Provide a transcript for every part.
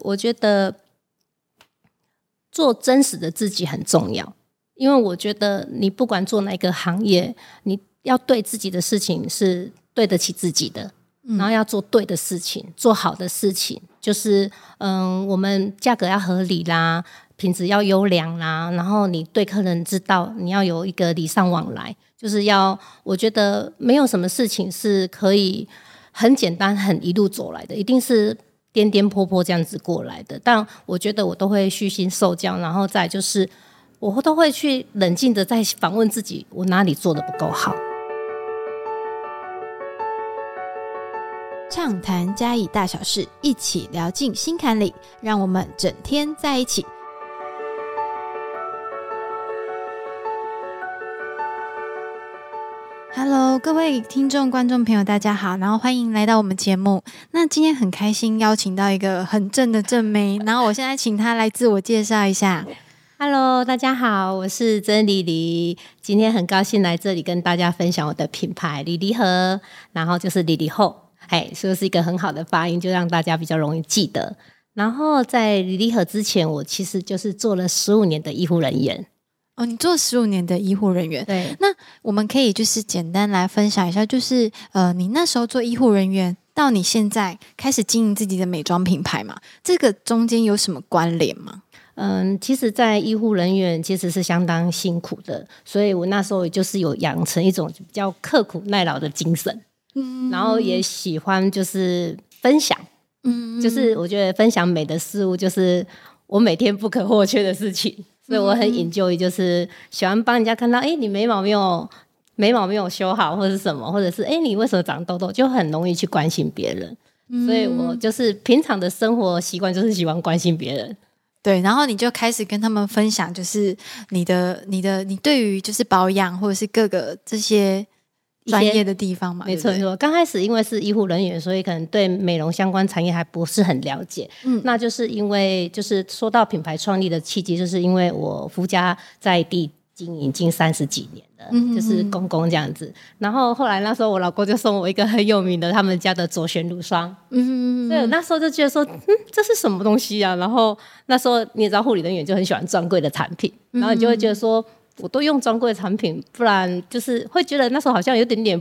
我觉得做真实的自己很重要，因为我觉得你不管做哪个行业，你要对自己的事情是对得起自己的，然后要做对的事情，做好的事情，就是嗯，我们价格要合理啦，品质要优良啦，然后你对客人知道你要有一个礼尚往来，就是要我觉得没有什么事情是可以很简单很一路走来的，一定是。颠颠簸簸这样子过来的，但我觉得我都会虚心受教，然后再就是我都会去冷静的再反问自己，我哪里做的不够好。畅谈嘉义大小事，一起聊进心坎里，让我们整天在一起。各位听众、观众朋友，大家好，然后欢迎来到我们节目。那今天很开心邀请到一个很正的正妹，然后我现在请她来自我介绍一下。Hello，大家好，我是曾丽丽，今天很高兴来这里跟大家分享我的品牌李丽和，然后就是李丽后，哎，是不是一个很好的发音，就让大家比较容易记得。然后在李丽和之前，我其实就是做了十五年的医护人员。哦，你做十五年的医护人员，对，那我们可以就是简单来分享一下，就是呃，你那时候做医护人员，到你现在开始经营自己的美妆品牌嘛，这个中间有什么关联吗？嗯，其实，在医护人员其实是相当辛苦的，所以我那时候也就是有养成一种比较刻苦耐劳的精神，嗯，然后也喜欢就是分享，嗯，就是我觉得分享美的事物，就是我每天不可或缺的事情。所以我很引咎，就是喜欢帮人家看到，哎，你眉毛没有眉毛没有修好，或者是什么，或者是哎，你为什么长痘痘，就很容易去关心别人。所以我就是平常的生活习惯就是喜欢关心别人。对，然后你就开始跟他们分享，就是你的你的你对于就是保养或者是各个这些。专业的地方嘛，没错没错。刚开始因为是医护人员，所以可能对美容相关产业还不是很了解。嗯，那就是因为就是说到品牌创立的契机，就是因为我夫家在地经营近三十几年了，就是公公这样子。然后后来那时候我老公就送我一个很有名的他们家的左旋乳霜。嗯，所以那时候就觉得说，嗯，这是什么东西啊？然后那时候你也知道护理人员就很喜欢专柜的产品，然后你就会觉得说。我都用专柜产品，不然就是会觉得那时候好像有点点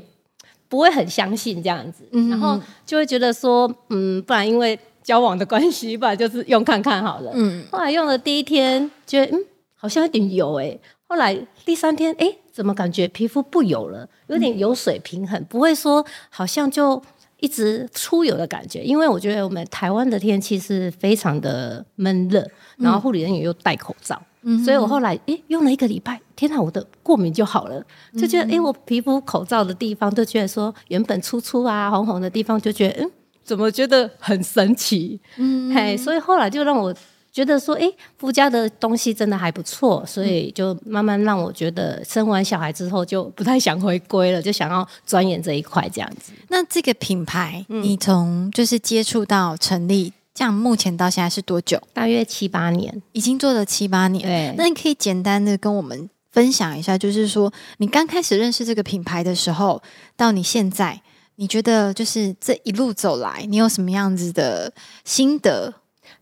不会很相信这样子，然后就会觉得说，嗯，不然因为交往的关系，不然就是用看看好了。嗯，后来用了第一天，觉得嗯好像有点油哎，后来第三天，哎，怎么感觉皮肤不油了？有点油水平衡，不会说好像就一直出游的感觉。因为我觉得我们台湾的天气是非常的闷热，然后护理人员又戴口罩。所以我后来诶用了一个礼拜，天哪，我的过敏就好了，就觉得诶我皮肤口罩的地方就觉得说原本粗粗啊红红的地方就觉得嗯怎么觉得很神奇，嗯嘿，所以后来就让我觉得说诶夫家的东西真的还不错，所以就慢慢让我觉得生完小孩之后就不太想回归了，就想要钻研这一块这样子。那这个品牌你从就是接触到成立。这样目前到现在是多久？大约七八年，已经做了七八年。对，那你可以简单的跟我们分享一下，就是说你刚开始认识这个品牌的时候，到你现在，你觉得就是这一路走来，你有什么样子的心得？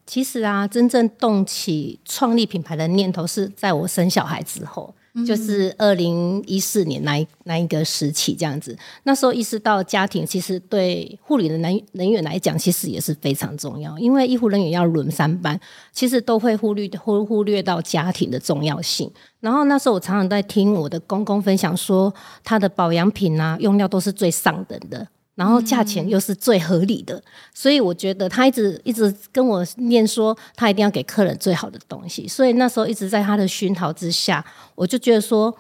其实啊，真正动起创立品牌的念头是在我生小孩之后。就是二零一四年那一那一个时期这样子，那时候意识到家庭其实对护理的人人员来讲，其实也是非常重要。因为医护人员要轮三班，其实都会忽略忽忽略到家庭的重要性。然后那时候我常常在听我的公公分享说，他的保养品啊用料都是最上等的。然后价钱又是最合理的，所以我觉得他一直一直跟我念说，他一定要给客人最好的东西。所以那时候一直在他的熏陶之下，我就觉得说，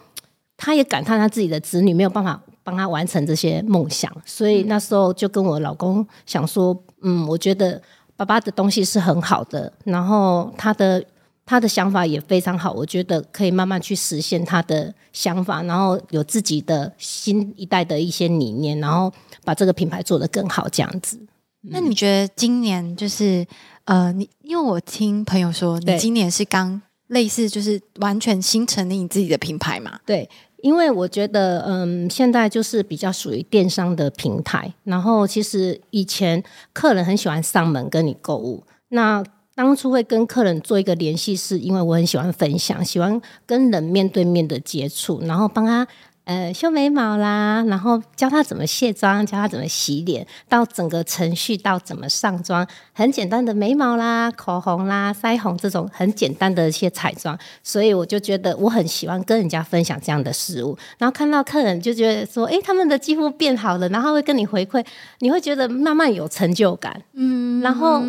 他也感叹他自己的子女没有办法帮他完成这些梦想。所以那时候就跟我老公想说，嗯，我觉得爸爸的东西是很好的，然后他的。他的想法也非常好，我觉得可以慢慢去实现他的想法，然后有自己的新一代的一些理念，然后把这个品牌做得更好，这样子。那你觉得今年就是呃，你因为我听朋友说，你今年是刚类似就是完全新成立你自己的品牌嘛？对，因为我觉得嗯，现在就是比较属于电商的平台，然后其实以前客人很喜欢上门跟你购物，那。当初会跟客人做一个联系，是因为我很喜欢分享，喜欢跟人面对面的接触，然后帮他呃修眉毛啦，然后教他怎么卸妆，教他怎么洗脸，到整个程序到怎么上妆，很简单的眉毛啦、口红啦、腮红这种很简单的一些彩妆，所以我就觉得我很喜欢跟人家分享这样的事物，然后看到客人就觉得说，诶，他们的肌肤变好了，然后会跟你回馈，你会觉得慢慢有成就感，嗯，然后。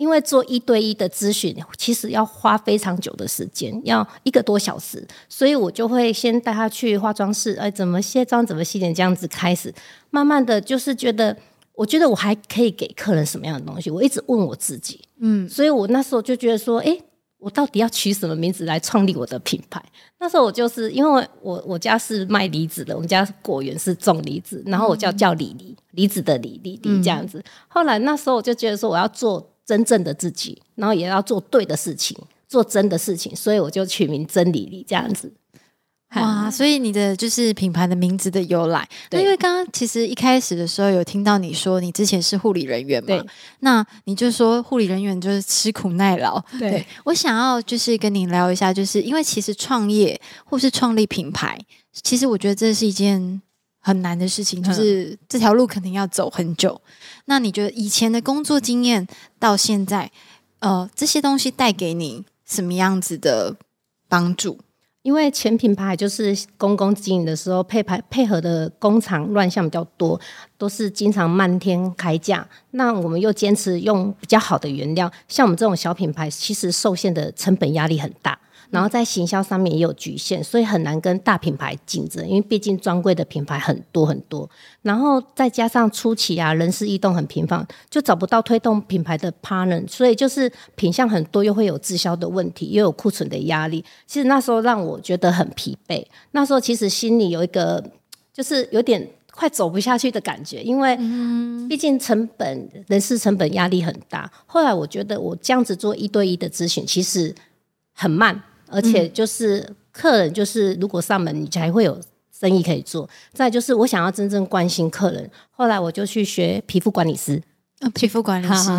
因为做一对一的咨询，其实要花非常久的时间，要一个多小时，所以我就会先带他去化妆室，哎，怎么卸妆，怎么洗脸，这样子开始，慢慢的就是觉得，我觉得我还可以给客人什么样的东西，我一直问我自己，嗯，所以我那时候就觉得说，哎，我到底要取什么名字来创立我的品牌？那时候我就是因为我我家是卖梨子的，我们家果园是种梨子，然后我叫叫李梨，梨子的李李梨这样子。后来那时候我就觉得说，我要做。真正的自己，然后也要做对的事情，做真的事情，所以我就取名真理理这样子。哇，所以你的就是品牌的名字的由来。那因为刚刚其实一开始的时候有听到你说你之前是护理人员嘛，那你就说护理人员就是吃苦耐劳。对我想要就是跟你聊一下，就是因为其实创业或是创立品牌，其实我觉得这是一件。很难的事情，就是这条路肯定要走很久。那你觉得以前的工作经验到现在，呃，这些东西带给你什么样子的帮助？因为前品牌就是公共经营的时候，配牌配合的工厂乱象比较多，都是经常漫天开价。那我们又坚持用比较好的原料，像我们这种小品牌，其实受限的成本压力很大。然后在行销上面也有局限，所以很难跟大品牌竞争，因为毕竟专柜的品牌很多很多。然后再加上初期啊，人事异动很频繁，就找不到推动品牌的 partner，所以就是品相很多，又会有滞销的问题，又有库存的压力。其实那时候让我觉得很疲惫，那时候其实心里有一个就是有点快走不下去的感觉，因为毕竟成本、人事成本压力很大。后来我觉得我这样子做一对一的咨询，其实很慢。而且就是客人，就是如果上门，你才会有生意可以做。再就是我想要真正关心客人，后来我就去学皮肤管理师。皮肤管理师，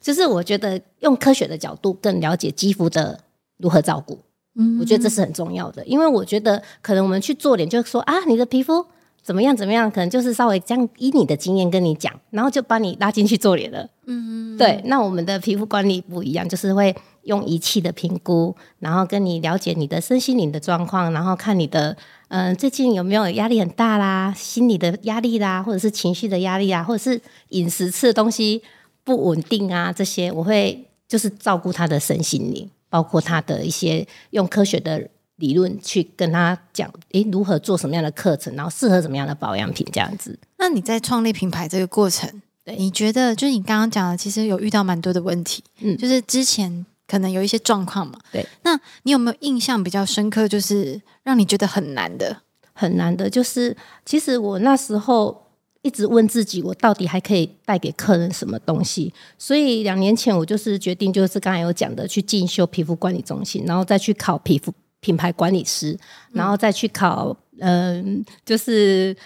就是我觉得用科学的角度更了解肌肤的如何照顾。嗯，我觉得这是很重要的，因为我觉得可能我们去做脸，就是说啊，你的皮肤怎么样怎么样，可能就是稍微这样以你的经验跟你讲，然后就把你拉进去做脸了。嗯，对。那我们的皮肤管理不一样，就是会。用仪器的评估，然后跟你了解你的身心灵的状况，然后看你的嗯最近有没有压力很大啦，心理的压力啦，或者是情绪的压力啊，或者是饮食吃的东西不稳定啊，这些我会就是照顾他的身心灵，包括他的一些用科学的理论去跟他讲，诶，如何做什么样的课程，然后适合什么样的保养品这样子。那你在创立品牌这个过程，对你觉得就是你刚刚讲的，其实有遇到蛮多的问题，嗯，就是之前。可能有一些状况嘛，对。那你有没有印象比较深刻，就是让你觉得很难的？很难的，就是其实我那时候一直问自己，我到底还可以带给客人什么东西？所以两年前我就是决定，就是刚才有讲的，去进修皮肤管理中心，然后再去考皮肤品牌管理师，然后再去考嗯，就是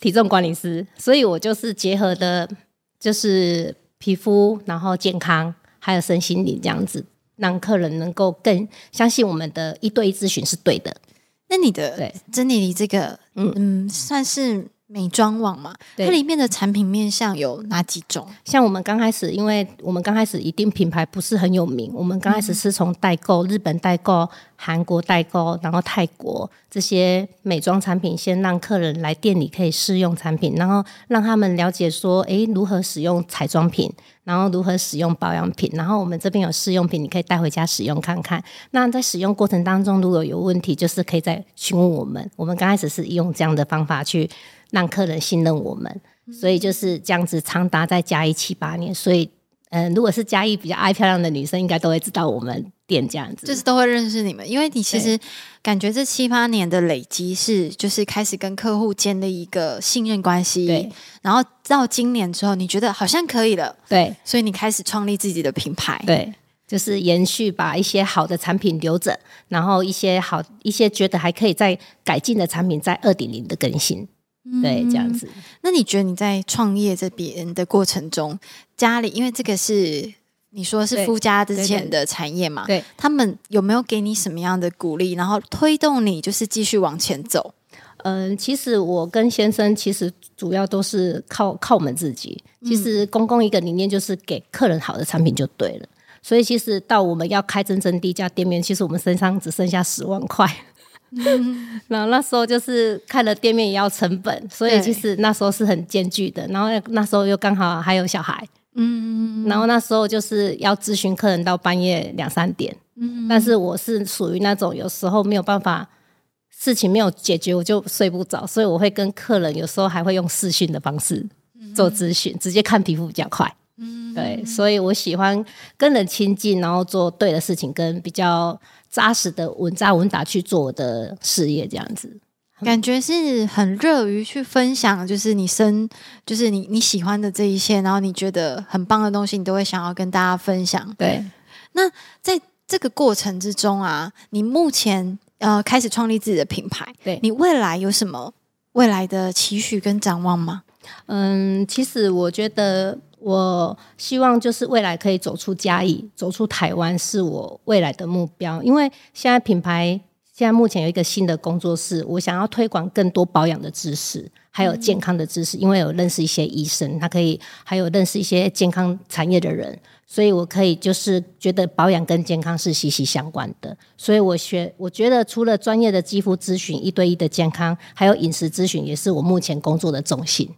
体重管理师。所以我就是结合的，就是皮肤，然后健康，还有身心灵这样子。让客人能够更相信我们的一对一咨询是对的。那你的对珍妮，你这个，嗯嗯，算是美妆网嘛？它里面的产品面向有哪几种？像我们刚开始，因为我们刚开始一定品牌不是很有名，我们刚开始是从代购、日本代购、韩国代购，然后泰国这些美妆产品，先让客人来店里可以试用产品，然后让他们了解说，诶，如何使用彩妆品。然后如何使用保养品？然后我们这边有试用品，你可以带回家使用看看。那在使用过程当中，如果有问题，就是可以再询问我们。我们刚开始是用这样的方法去让客人信任我们，所以就是这样子长达在嘉义七八年。所以，嗯，如果是嘉义比较爱漂亮的女生，应该都会知道我们。店这样子，就是都会认识你们，因为你其实感觉这七八年的累积是，就是开始跟客户建立一个信任关系，对。然后到今年之后，你觉得好像可以了，对。所以你开始创立自己的品牌，对，就是延续把一些好的产品留着，然后一些好一些觉得还可以再改进的产品在二点零的更新，对，这样子。那你觉得你在创业这边的过程中，家里因为这个是。你说是夫家之前的产业嘛？对，他们有没有给你什么样的鼓励，然后推动你就是继续往前走？嗯，其实我跟先生其实主要都是靠靠我们自己。其实公共一个理念就是给客人好的产品就对了。所以其实到我们要开真正第一家店面，其实我们身上只剩下十万块。然后那时候就是开了店面也要成本，所以对。其实那时候是很艰巨的。然后那时候又刚好还有小孩，嗯，然后那时候就是要咨询客人到半夜两三点，嗯。但是我是属于那种有时候没有办法，事情没有解决我就睡不着，所以我会跟客人有时候还会用视讯的方式做咨询，直接看皮肤比较快。对，所以我喜欢跟人亲近，然后做对的事情，跟比较扎实的稳扎稳打去做我的事业，这样子。感觉是很热于去分享，就是你生，就是你你喜欢的这一些，然后你觉得很棒的东西，你都会想要跟大家分享。对，那在这个过程之中啊，你目前呃开始创立自己的品牌，对你未来有什么未来的期许跟展望吗？嗯，其实我觉得，我希望就是未来可以走出嘉义，走出台湾，是我未来的目标。因为现在品牌现在目前有一个新的工作室，我想要推广更多保养的知识，还有健康的知识。因为有认识一些医生，他可以还有认识一些健康产业的人，所以我可以就是觉得保养跟健康是息息相关的。所以我学，我觉得除了专业的肌肤咨询、一对一的健康，还有饮食咨询，也是我目前工作的重心。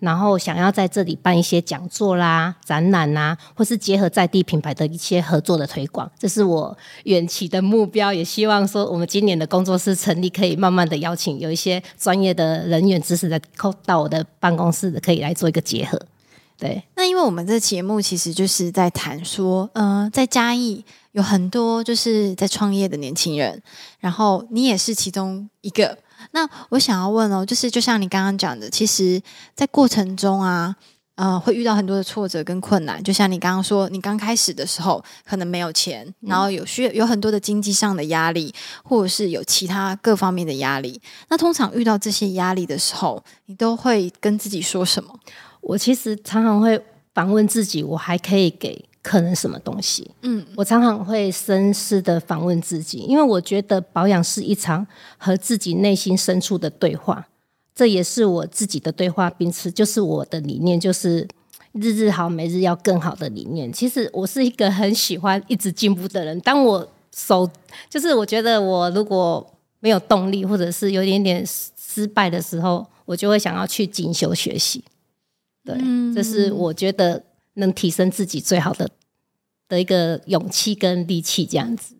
然后想要在这里办一些讲座啦、展览啦，或是结合在地品牌的一些合作的推广，这是我远期的目标。也希望说，我们今年的工作室成立，可以慢慢的邀请有一些专业的人员、知识的到我的办公室，可以来做一个结合。对，那因为我们这节目其实就是在谈说，呃，在嘉义有很多就是在创业的年轻人，然后你也是其中一个。那我想要问哦，就是就像你刚刚讲的，其实，在过程中啊，呃，会遇到很多的挫折跟困难。就像你刚刚说，你刚开始的时候可能没有钱，然后有需有很多的经济上的压力，或者是有其他各方面的压力。那通常遇到这些压力的时候，你都会跟自己说什么？我其实常常会反问自己，我还可以给客人什么东西？嗯，我常常会深思的访问自己，因为我觉得保养是一场和自己内心深处的对话，这也是我自己的对话秉持，就是我的理念，就是日日好，每日要更好的理念。其实我是一个很喜欢一直进步的人，当我手就是我觉得我如果没有动力，或者是有一点点失败的时候，我就会想要去进修学习。对，这是我觉得能提升自己最好的的一个勇气跟力气，这样子。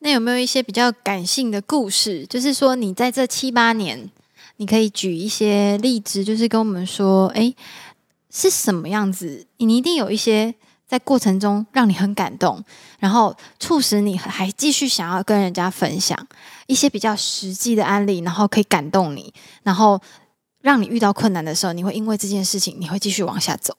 那有没有一些比较感性的故事？就是说，你在这七八年，你可以举一些例子，就是跟我们说，哎，是什么样子？你一定有一些在过程中让你很感动，然后促使你还继续想要跟人家分享一些比较实际的案例，然后可以感动你，然后让你遇到困难的时候，你会因为这件事情，你会继续往下走。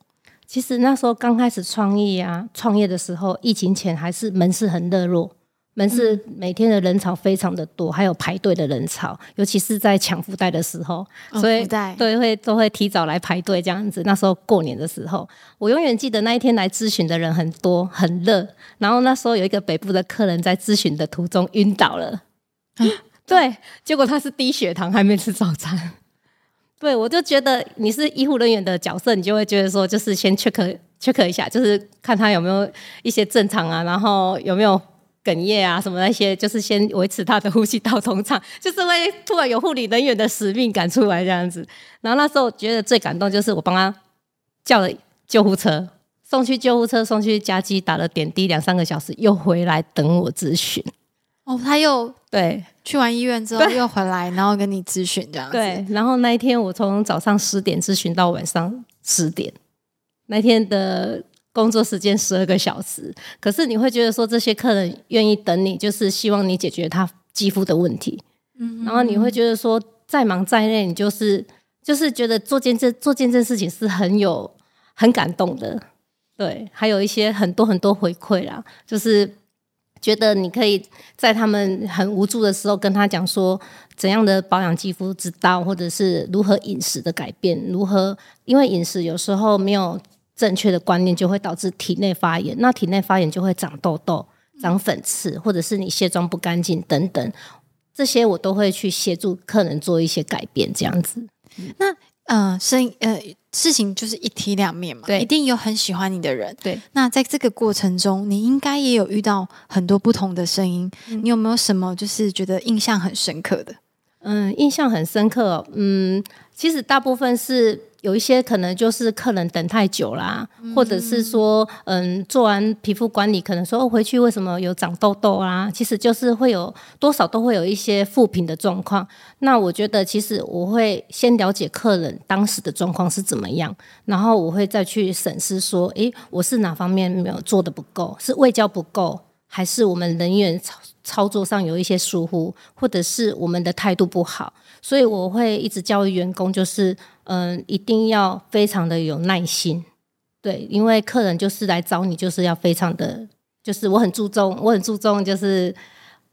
其实那时候刚开始创业啊，创业的时候，疫情前还是门市很热络，门市每天的人潮非常的多，还有排队的人潮，尤其是在抢福袋的时候，哦所以对会都会提早来排队这样子。那时候过年的时候，我永远记得那一天来咨询的人很多，很热。然后那时候有一个北部的客人在咨询的途中晕倒了，对，结果他是低血糖，还没吃早餐。对，我就觉得你是医护人员的角色，你就会觉得说，就是先 check check 一下，就是看他有没有一些正常啊，然后有没有哽咽啊什么那些，就是先维持他的呼吸道通畅，就是会突然有护理人员的使命感出来这样子。然后那时候觉得最感动就是我帮他叫了救护车，送去救护车，送去加机打了点滴，两三个小时又回来等我咨询。哦，他又对去完医院之后又回来，然后跟你咨询这样子。对，然后那一天我从早上十点咨询到晚上十点，那天的工作时间十二个小时。可是你会觉得说，这些客人愿意等你，就是希望你解决他肌肤的问题。嗯，然后你会觉得说，再忙再累，你就是就是觉得做见证做见证事情是很有很感动的。对，还有一些很多很多回馈啦，就是觉得你可以在他们很无助的时候跟他讲说怎样的保养肌肤之道，或者是如何饮食的改变，如何因为饮食有时候没有正确的观念，就会导致体内发炎。那体内发炎就会长痘痘、长粉刺，或者是你卸妆不干净等等，这些我都会去协助客人做一些改变，这样子。那呃，生呃事情就是一体两面嘛，对一定有很喜欢你的人。对，那在这个过程中，你应该也有遇到很多不同的声音。你有没有什么就是觉得印象很深刻的？嗯，印象很深刻哦。嗯，其实大部分是有一些可能就是客人等太久啦，或者是说，嗯，做完皮肤管理，可能说、哦、回去为什么有长痘痘啊？其实就是会有多少都会有一些负评的状况。那我觉得，其实我会先了解客人当时的状况是怎么样，然后我会再去审视说，诶，我是哪方面没有做的不够，是卫教不够。还是我们人员操操作上有一些疏忽，或者是我们的态度不好，所以我会一直教育员工，就是嗯，一定要非常的有耐心，对，因为客人就是来找你，就是要非常的，就是我很注重，我很注重，就是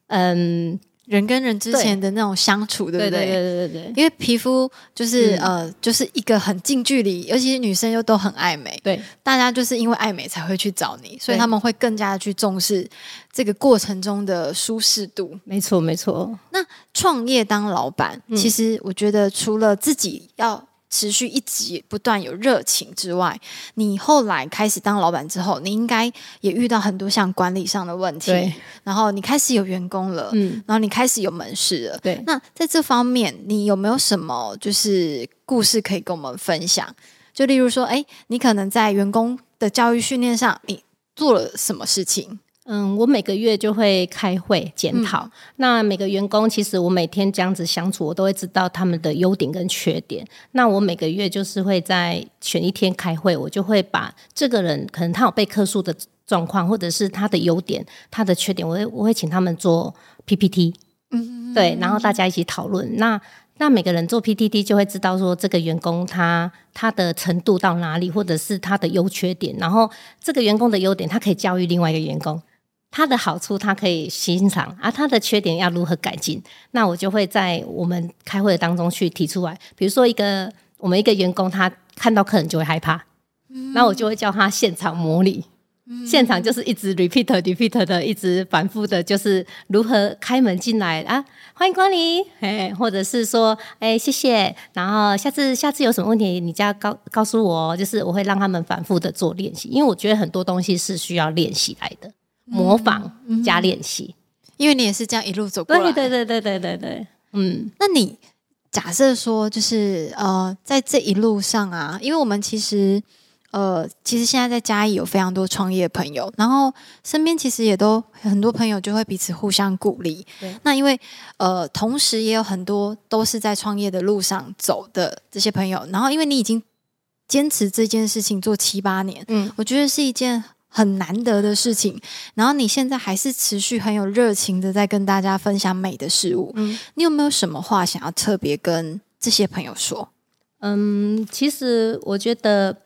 嗯，人跟人之前的那种相处，对不对？对对？对对对，因为皮肤就是、呃，就是一个很近距离，尤其是女生又都很爱美，对。大家就是因为爱美才会去找你，所以他们会更加的去重视这个过程中的舒适度。没错没错，那创业当老板，嗯。其实我觉得除了自己要持续一直不断有热情之外，你后来开始当老板之后，你应该也遇到很多像管理上的问题对，然后你开始有员工了，嗯，然后你开始有门市了。对。那在这方面，你有没有什么就是故事可以跟我们分享？就例如说，哎，你可能在员工的教育训练上，你做了什么事情？嗯，我每个月就会开会检讨。那每个员工，其实我每天这样子相处，我都会知道他们的优点跟缺点。那我每个月就是会在选一天开会，我就会把这个人可能他有被客诉的状况，或者是他的优点、他的缺点，我会我会请他们做 PPT，嗯，对，然后大家一起讨论。那那每个人做 PPT 就会知道说这个员工他他的程度到哪里，或者是他的优缺点，然后这个员工的优点，他可以教育另外一个员工。他的好处他可以欣赏，啊，他的缺点要如何改进？那我就会在我们开会当中去提出来。比如说，一个我们一个员工他看到客人就会害怕，那、我就会叫他现场模拟，现场就是一直 repeat repeat 的，一直反复的，就是如何开门进来啊，欢迎光临，哎，或者是说，哎，谢谢，然后下次下次有什么问题，你就要告告诉我，就是我会让他们反复的做练习，因为我觉得很多东西是需要练习来的。模仿加练习，因为你也是这样一路走过来。对对对对对对对，嗯，那你假设说，就是呃，在这一路上啊，因为我们其实呃，其实现在在嘉义有非常多创业朋友，然后身边其实也都很多朋友就会彼此互相鼓励对。那因为呃，同时也有很多都是在创业的路上走的这些朋友，然后因为你已经坚持这件事情做七八年，嗯，我觉得是一件。很难得的事情，然后你现在还是持续很有热情的在跟大家分享美的事物，嗯。你有没有什么话想要特别跟这些朋友说？嗯，其实我觉得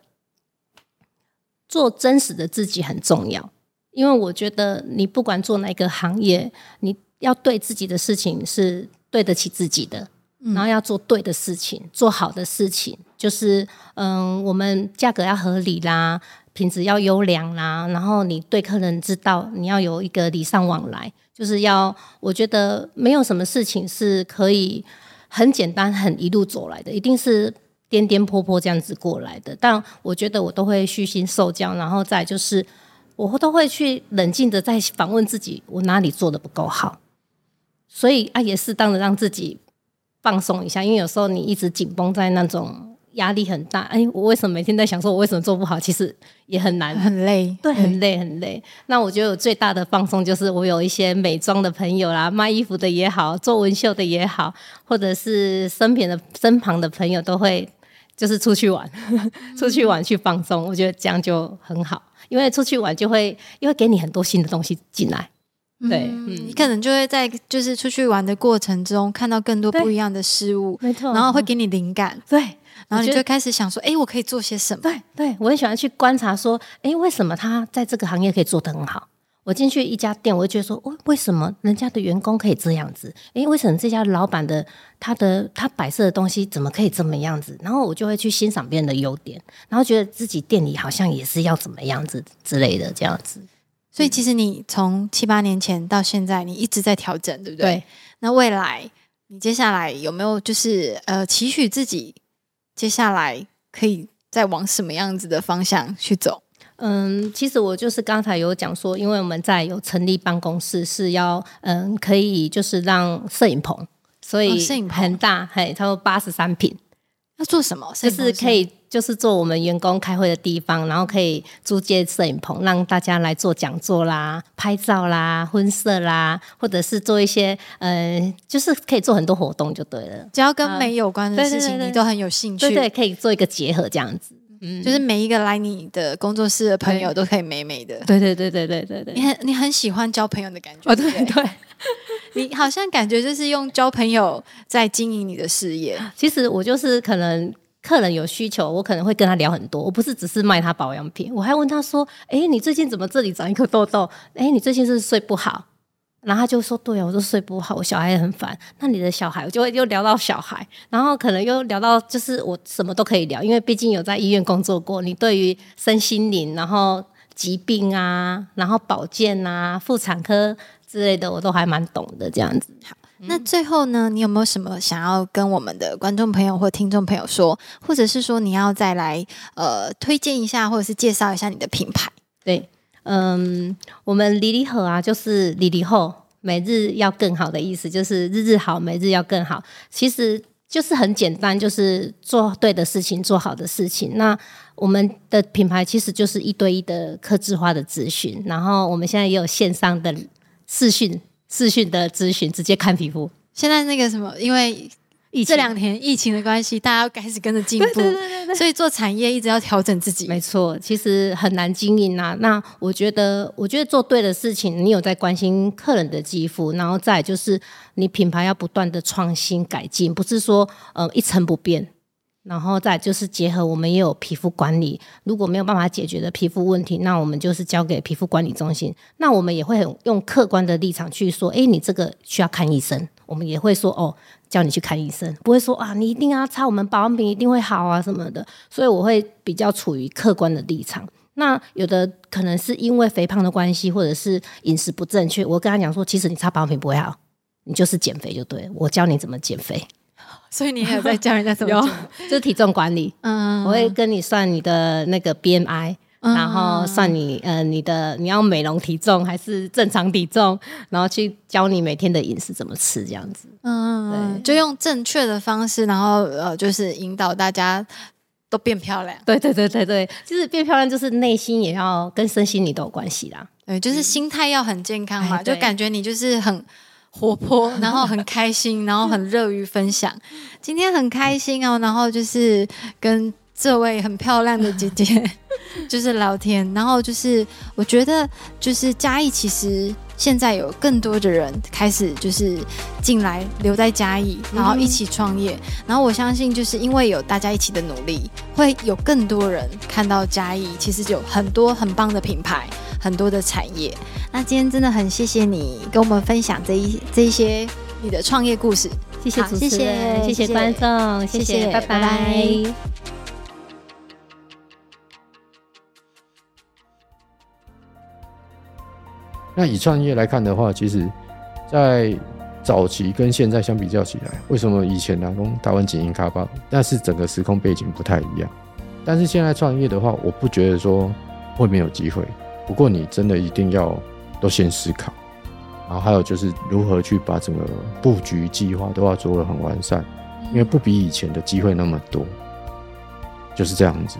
做真实的自己很重要，因为我觉得你不管做哪个行业，你要对自己的事情是对得起自己的，然后要做对的事情，做好的事情，就是嗯，我们价格要合理啦。品质要优良啦，然后你对客人知道你要有一个礼尚往来，就是要我觉得没有什么事情是可以很简单很一路走来的，一定是颠颠簸簸这样子过来的。但我觉得我都会虚心受教，然后再就是我都会去冷静的在反问自己，我哪里做的不够好，所以啊也适当的让自己放松一下，因为有时候你一直紧绷在那种。压力很大，哎，我为什么每天在想说，我为什么做不好？其实也很难，很累，对，很累，很累。那我觉得我最大的放松就是我有一些美妆的朋友啦，卖衣服的也好，做纹绣的也好，或者是身边的身旁的朋友都会就是出去玩，出去玩去放松。我觉得这样就很好，因为出去玩就会因为给你很多新的东西进来。对，嗯，你可能就会在就是出去玩的过程中看到更多不一样的事物，没错，然后会给你灵感，对。然后你就开始想说，哎，我可以做些什么？对，对我很喜欢去观察，说，哎，为什么他在这个行业可以做得很好？我我进去一家店，我就觉得说，哦，为什么人家的员工可以这样子？诶，为什么这家老板的他的他摆设的东西怎么可以这么样子？然后我就会去欣赏别人的优点，然后觉得自己店里好像也是要怎么样子之类的这样子。所以其实你从七八年前到现在，你一直在调整，对不对？对，那未来你接下来有没有就是呃期许自己接下来可以再往什么样子的方向去走？嗯，其实我就是刚才有讲说，因为我们在有成立办公室，是要嗯可以就是让摄影棚，所以哦摄影棚很大，嘿，差不多八十三平，要做什么？就是可以就是做我们员工开会的地方，然后可以租借摄影棚，让大家来做讲座啦、拍照啦、婚摄啦，或者是做一些呃，就是可以做很多活动就对了。只要跟美有关的事情，你都很有兴趣。对对，可以做一个结合这样子。嗯，就是每一个来你的工作室的朋友都可以美美的。对对对对对对对你。很你很喜欢交朋友的感觉，哦，对对，你好像感觉就是用交朋友在经营你的事业。其实我就是可能客人有需求，我可能会跟他聊很多。我不是只是卖他保养品，我还问他说：“哎，你最近怎么这里长一颗痘痘？哎，你最近是不是睡不好？”然后他就说：“对啊，我都睡不好，我小孩也很烦。那你的小孩，我就会又聊到小孩，然后可能又聊到就是我什么都可以聊，因为毕竟有在医院工作过，你对于身心灵，然后疾病啊，然后保健啊、妇产科之类的，我都还蛮懂的。这样子，那最后呢，你有没有什么想要跟我们的观众朋友或听众朋友说，或者是说你要再来呃推荐一下，或者是介绍一下你的品牌？对，嗯，我们离离合啊，就是离离后，每日要更好的意思，就是日日好，每日要更好。其实就是很简单，就是做对的事情，做好的事情。那我们的品牌其实就是一对一的客制化的咨询，然后我们现在也有线上的视讯视讯的咨询，直接看皮肤。现在那个什么，因为这两年疫情的关系，大家要开始跟着进步，对对对对所以做产业一直要调整自己。没错，其实很难经营啊。那我觉得，我觉得做对的事情，你有在关心客人的肌肤，然后再就是你品牌要不断的创新改进，不是说呃一成不变。然后再就是结合我们也有皮肤管理，如果没有办法解决的皮肤问题，那我们就是交给皮肤管理中心。那我们也会很用客观的立场去说，诶，你这个需要看医生，我们也会说哦，叫你去看医生，不会说啊，你一定要擦我们保养品一定会好啊什么的。所以我会比较处于客观的立场。那有的可能是因为肥胖的关系，或者是饮食不正确，我跟他讲说，其实你擦保养品不会好，你就是减肥就对，我教你怎么减肥，所以你也有在教人家怎么做。就是体重管理。嗯我会跟你算你的那个 BMI，、嗯然后算你呃你的你要美容体重还是正常体重，然后去教你每天的饮食怎么吃这样子。嗯，就用正确的方式，然后呃，就是引导大家都变漂亮。对对对对对，就是变漂亮，就是内心也要跟身心里都有关系啦。对，就是心态要很健康嘛，就感觉你就是很活泼，然后很开心，然后很乐于分享。今天很开心哦，然后就是跟这位很漂亮的姐姐 就是聊天，然后就是我觉得就是嘉义其实。现在有更多的人开始就是进来留在嘉义，然后一起创业，然后我相信就是因为有大家一起的努力，会有更多人看到嘉义其实有很多很棒的品牌，很多的产业。那今天真的很谢谢你跟我们分享这一这一些你的创业故事。谢谢好主持人，谢谢谢谢观众，谢谢谢谢，拜拜拜拜那以创业来看的话，其实，在早期跟现在相比较起来，为什么以前南工台湾经营卡巴，但是整个时空背景不太一样。但是现在创业的话，我不觉得说会没有机会。不过你真的一定要都先思考，然后还有就是如何去把整个布局计划都要做的很完善，因为不比以前的机会那么多，就是这样子。